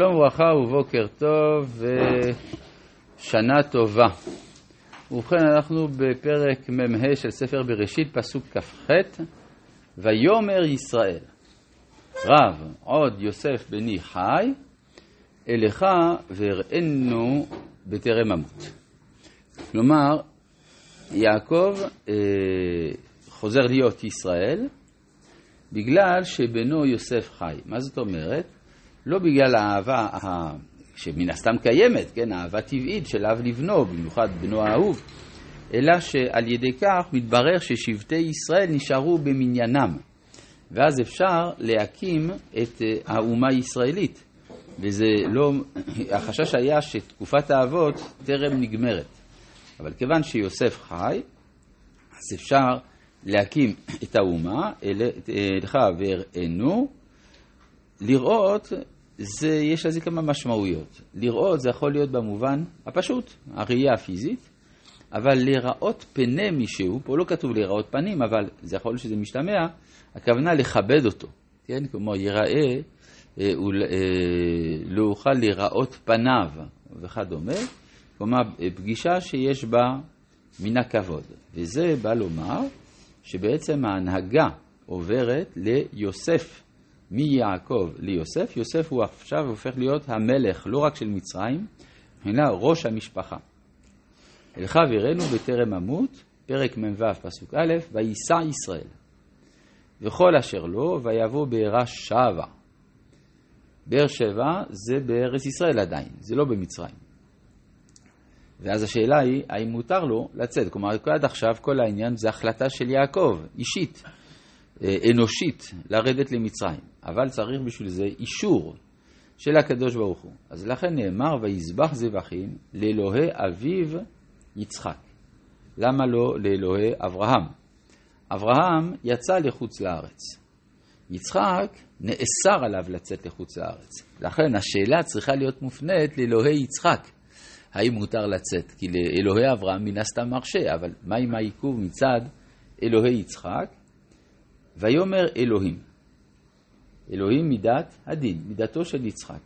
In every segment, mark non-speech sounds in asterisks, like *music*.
שלום וברכה ובוקר טוב ושנה טובה. ובכן, אנחנו בפרק מ"ה של ספר בראשית, פסוק כ"ח: ויאמר ישראל, רב עוד יוסף בני חי, אליך והראינו בטרם אמות. כלומר, יעקב אה, חוזר להיות ישראל בגלל שבנו יוסף חי. מה זאת אומרת? לא בגלל האהבה שמן הסתם קיימת, כן, אהבה טבעית של אב לבנו, במיוחד בנו האהוב, אלא שעל ידי כך מתברר ששבטי ישראל נשארו במניינם, ואז אפשר להקים את אה, האומה הישראלית. וזה לא, *clears throat* החשש היה שתקופת האבות טרם נגמרת. אבל כיוון שיוסף חי, אז אפשר להקים את האומה, אליך והראינו, לראות, זה, יש לזה כמה משמעויות. לראות זה יכול להיות במובן הפשוט, הראייה הפיזית, אבל להיראות פני מישהו, פה לא כתוב להיראות פנים, אבל זה יכול להיות שזה משתמע, הכוונה לכבד אותו, כן? כלומר, ייראה, אה, אה, לא אוכל להיראות פניו וכדומה, כלומר, פגישה שיש בה מן הכבוד. וזה בא לומר שבעצם ההנהגה עוברת ליוסף, מיעקב ליוסף. יוסף הוא עכשיו הופך להיות המלך לא רק של מצרים, אלא ראש המשפחה. אלך ויראנו בטרם אמות, פרק מ"ו פסוק א', וייסע ישראל. וכל אשר לו, ויבוא בעירה שבה. באר שבע זה בארץ ישראל עדיין, זה לא במצרים. ואז השאלה היא, האם מותר לו לצאת? כלומר, עד עכשיו כל העניין זה החלטה של יעקב, אישית, אנושית, לרדת למצרים. אבל צריך בשביל זה אישור של הקדוש ברוך הוא. אז לכן נאמר, ויזבח זבחים לאלוהי אביו יצחק. למה לא לאלוהי אברהם? אברהם יצא לחוץ לארץ. יצחק נאסר עליו לצאת לחוץ לארץ. לכן השאלה צריכה להיות מופנית לאלוהי יצחק. האם מותר לצאת? כי לאלוהי אברהם מן הסתם מרשה, אבל מה עם העיכוב מצד אלוהי יצחק? ויאמר אלוהים. אלוהים מידת הדין, מידתו של יצחק.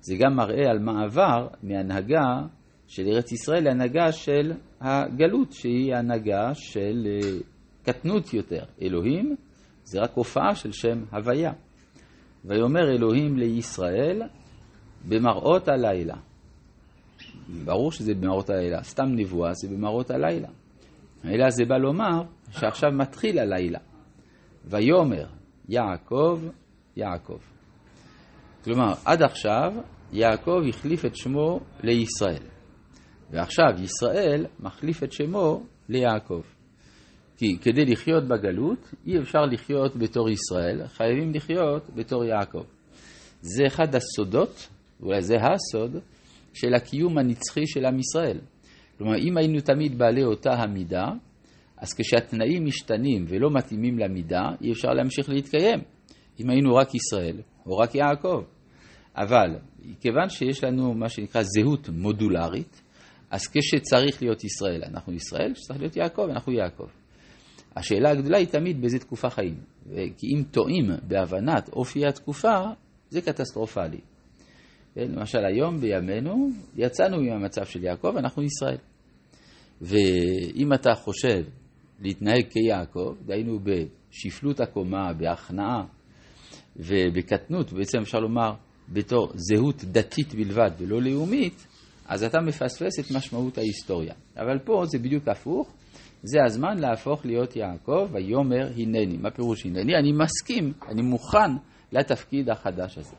זה גם מראה על מעבר מהנהגה של ארץ ישראל להנהגה של הגלות, שהיא הנהגה של אה, קטנות יותר. אלוהים זה רק הופעה של שם הוויה. ויאמר אלוהים לישראל במראות הלילה. ברור שזה במראות הלילה, סתם נבואה זה במראות הלילה. אלא זה בא לומר שעכשיו מתחיל הלילה. ויאמר יעקב, יעקב. כלומר, עד עכשיו יעקב החליף את שמו לישראל. ועכשיו ישראל מחליף את שמו ליעקב. כי כדי לחיות בגלות, אי אפשר לחיות בתור ישראל, חייבים לחיות בתור יעקב. זה אחד הסודות, אולי זה הסוד, של הקיום הנצחי של עם ישראל. כלומר, אם היינו תמיד בעלי אותה המידה, אז כשהתנאים משתנים ולא מתאימים למידה, אי אפשר להמשיך להתקיים. אם היינו רק ישראל או רק יעקב. אבל כיוון שיש לנו מה שנקרא זהות מודולרית, אז כשצריך להיות ישראל, אנחנו ישראל, כשצריך להיות יעקב, אנחנו יעקב. השאלה הגדולה היא תמיד באיזה תקופה חיים. כי אם טועים בהבנת אופי התקופה, זה קטסטרופלי. כן? למשל היום בימינו יצאנו מהמצב של יעקב, אנחנו ישראל. ואם אתה חושב להתנהג כיעקב, דהיינו בשפלות הקומה, בהכנעה ובקטנות, בעצם אפשר לומר בתור זהות דתית בלבד ולא לאומית, אז אתה מפספס את משמעות ההיסטוריה. אבל פה זה בדיוק הפוך, זה הזמן להפוך להיות יעקב, ויאמר הנני. מה פירוש הנני? אני מסכים, אני מוכן לתפקיד החדש הזה.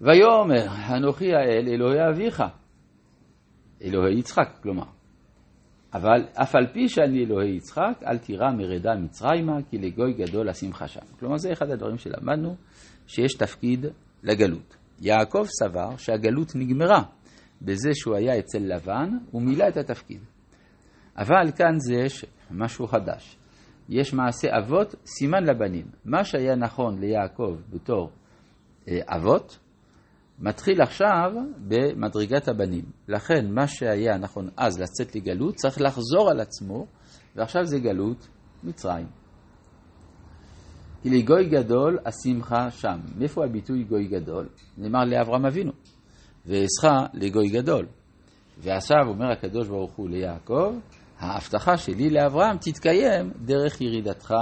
ויאמר, אנוכי האל אלוהי אביך, אלוהי יצחק, כלומר. אבל אף על פי שאני אלוהי יצחק, אל תירא מרדה מצרימה, כי לגוי גדול אשימך שם. כלומר, זה אחד הדברים שלמדנו, שיש תפקיד לגלות. יעקב סבר שהגלות נגמרה בזה שהוא היה אצל לבן, הוא מילא את התפקיד. אבל כאן זה יש משהו חדש. יש מעשה אבות, סימן לבנים. מה שהיה נכון ליעקב בתור אה, אבות, מתחיל עכשיו במדרגת הבנים. לכן מה שהיה נכון אז לצאת לגלות צריך לחזור על עצמו, ועכשיו זה גלות מצרים. כי לגוי גדול השמחה שם. מאיפה הביטוי גוי גדול? נאמר לאברהם אבינו, ואעשך לגוי גדול. ועכשיו אומר הקדוש ברוך הוא ליעקב, ההבטחה שלי לאברהם תתקיים דרך ירידתך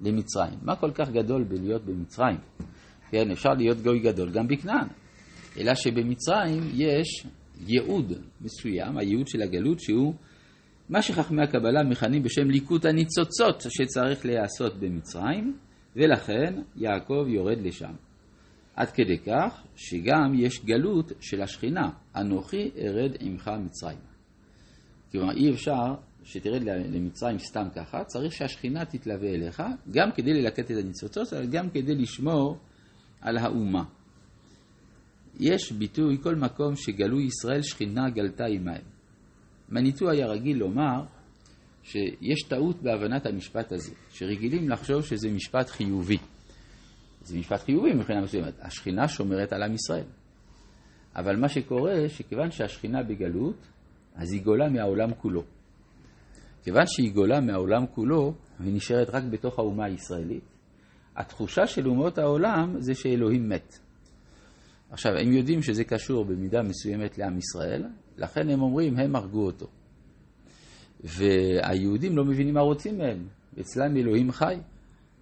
למצרים. מה כל כך גדול בלהיות במצרים? כן, אפשר להיות גוי גדול גם בכנען, אלא שבמצרים יש ייעוד מסוים, הייעוד של הגלות שהוא מה שחכמי הקבלה מכנים בשם ליקוט הניצוצות שצריך להיעשות במצרים, ולכן יעקב יורד לשם. עד כדי כך שגם יש גלות של השכינה, אנוכי ארד עמך מצרים. כלומר, אי אפשר שתרד למצרים סתם ככה, צריך שהשכינה תתלווה אליך, גם כדי ללקט את הניצוצות, אבל גם כדי לשמור על האומה. יש ביטוי, כל מקום שגלו ישראל, שכינה גלתה עמהם. מניטו היה רגיל לומר שיש טעות בהבנת המשפט הזה, שרגילים לחשוב שזה משפט חיובי. זה משפט חיובי מבחינה מסוימת. השכינה שומרת על עם ישראל. אבל מה שקורה, שכיוון שהשכינה בגלות, אז היא גולה מהעולם כולו. כיוון שהיא גולה מהעולם כולו, והיא נשארת רק בתוך האומה הישראלית, התחושה של אומות העולם זה שאלוהים מת. עכשיו, הם יודעים שזה קשור במידה מסוימת לעם ישראל, לכן הם אומרים, הם הרגו אותו. והיהודים לא מבינים מה רוצים מהם. אצלם אלוהים חי.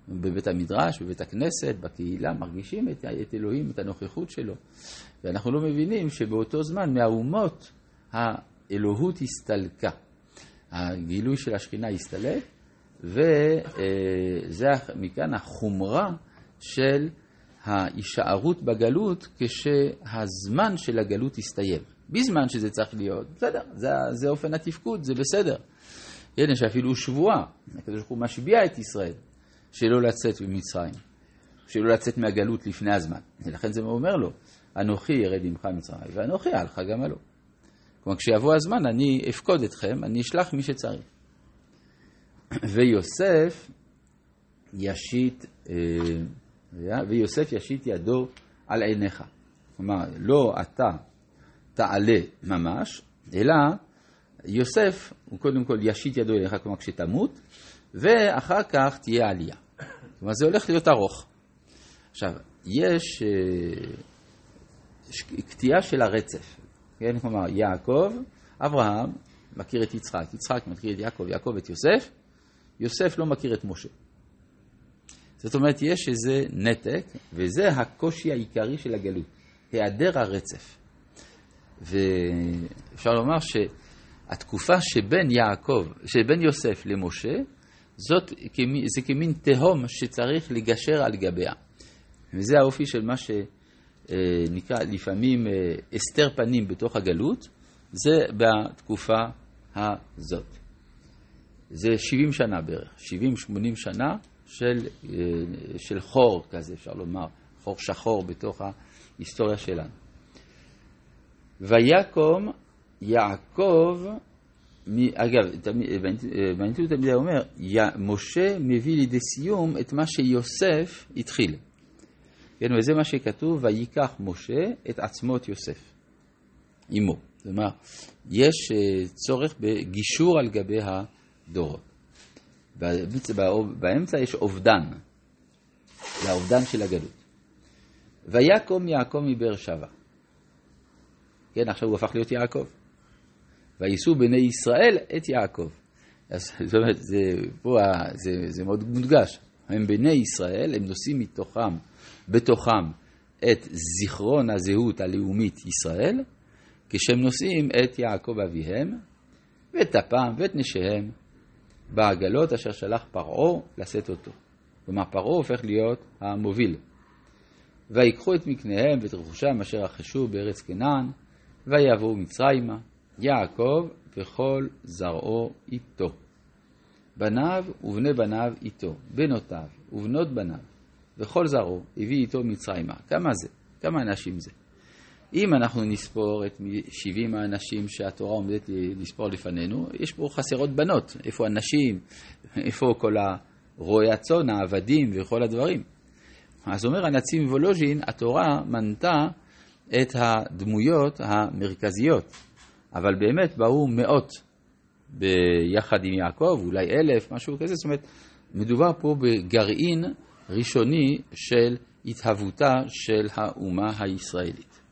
בבית המדרש, בבית הכנסת, בקהילה, מרגישים את, את אלוהים, את הנוכחות שלו. ואנחנו לא מבינים שבאותו זמן מהאומות האלוהות הסתלקה. הגילוי של השכינה הסתלק, וזה מכאן החומרה של ההישארות בגלות כשהזמן של הגלות הסתיים. בזמן שזה צריך להיות, בסדר, זה, זה אופן התפקוד, זה בסדר. הנה שאפילו שבועה, הקדוש ברוך הוא משביע את ישראל שלא לצאת ממצרים, שלא לצאת מהגלות לפני הזמן. ולכן זה אומר לו, אנוכי ירד עמך מצרים, ואנוכי עלך גם עלו. כלומר, כשיבוא הזמן אני אפקוד אתכם, אני אשלח מי שצריך. ויוסף ישית, אה, ויוסף ישית ידו על עיניך. כלומר, לא אתה תעלה ממש, אלא יוסף הוא קודם כל ישית ידו אליך, כלומר כשתמות, ואחר כך תהיה עלייה. כלומר זה הולך להיות ארוך. עכשיו, יש אה, קטיעה של הרצף, כן? כלומר יעקב, אברהם מכיר את יצחק, יצחק מכיר את יעקב, יעקב את יוסף, יוסף לא מכיר את משה. זאת אומרת, יש איזה נתק, וזה הקושי העיקרי של הגלות, היעדר הרצף. ואפשר לומר שהתקופה שבין יעקב, שבין יוסף למשה, זאת, זה כמין תהום שצריך לגשר על גביה. וזה האופי של מה שנקרא לפעמים אה, הסתר פנים בתוך הגלות, זה בתקופה הזאת. זה 70 שנה בערך, 70-80 שנה של, אה, של חור כזה, אפשר לומר, חור שחור בתוך ההיסטוריה שלנו. ויקום יעקב, אגב, בניתות תמיד אומר, משה מביא לידי סיום את מה שיוסף התחיל. כן, וזה מה שכתוב, ויקח משה את עצמות יוסף, עמו. אומרת, יש אה, צורך בגישור על גבי הדורות. באמצע יש אובדן, זה האובדן של הגלות. ויקום יעקב מבאר שבע. כן, עכשיו הוא הפך להיות יעקב. ויישאו בני ישראל את יעקב. אז זאת אומרת, זה, פה זה, זה מאוד מודגש. הם בני ישראל, הם נושאים מתוכם, בתוכם, את זיכרון הזהות הלאומית ישראל, כשהם נושאים את יעקב אביהם, ואת אפם ואת נשיהם, בעגלות אשר שלח פרעה לשאת אותו. כלומר, פרעה הופך להיות המוביל. ויקחו את מקניהם ואת רכושם אשר רכשו בארץ כנען, ויבואו מצרימה, יעקב וכל זרעו איתו. בניו ובני בניו איתו, בנותיו ובנות בניו, וכל זרעו הביא איתו מצרימה. כמה זה? כמה אנשים זה? אם אנחנו נספור את 70 האנשים שהתורה עומדת לספור לפנינו, יש פה חסרות בנות. איפה הנשים? איפה כל רועי הצאן, העבדים וכל הדברים? אז אומר הנציב וולוז'ין, התורה מנתה את הדמויות המרכזיות, אבל באמת באו מאות ביחד עם יעקב, אולי אלף, משהו כזה, זאת אומרת, מדובר פה בגרעין ראשוני של התהוותה של האומה הישראלית.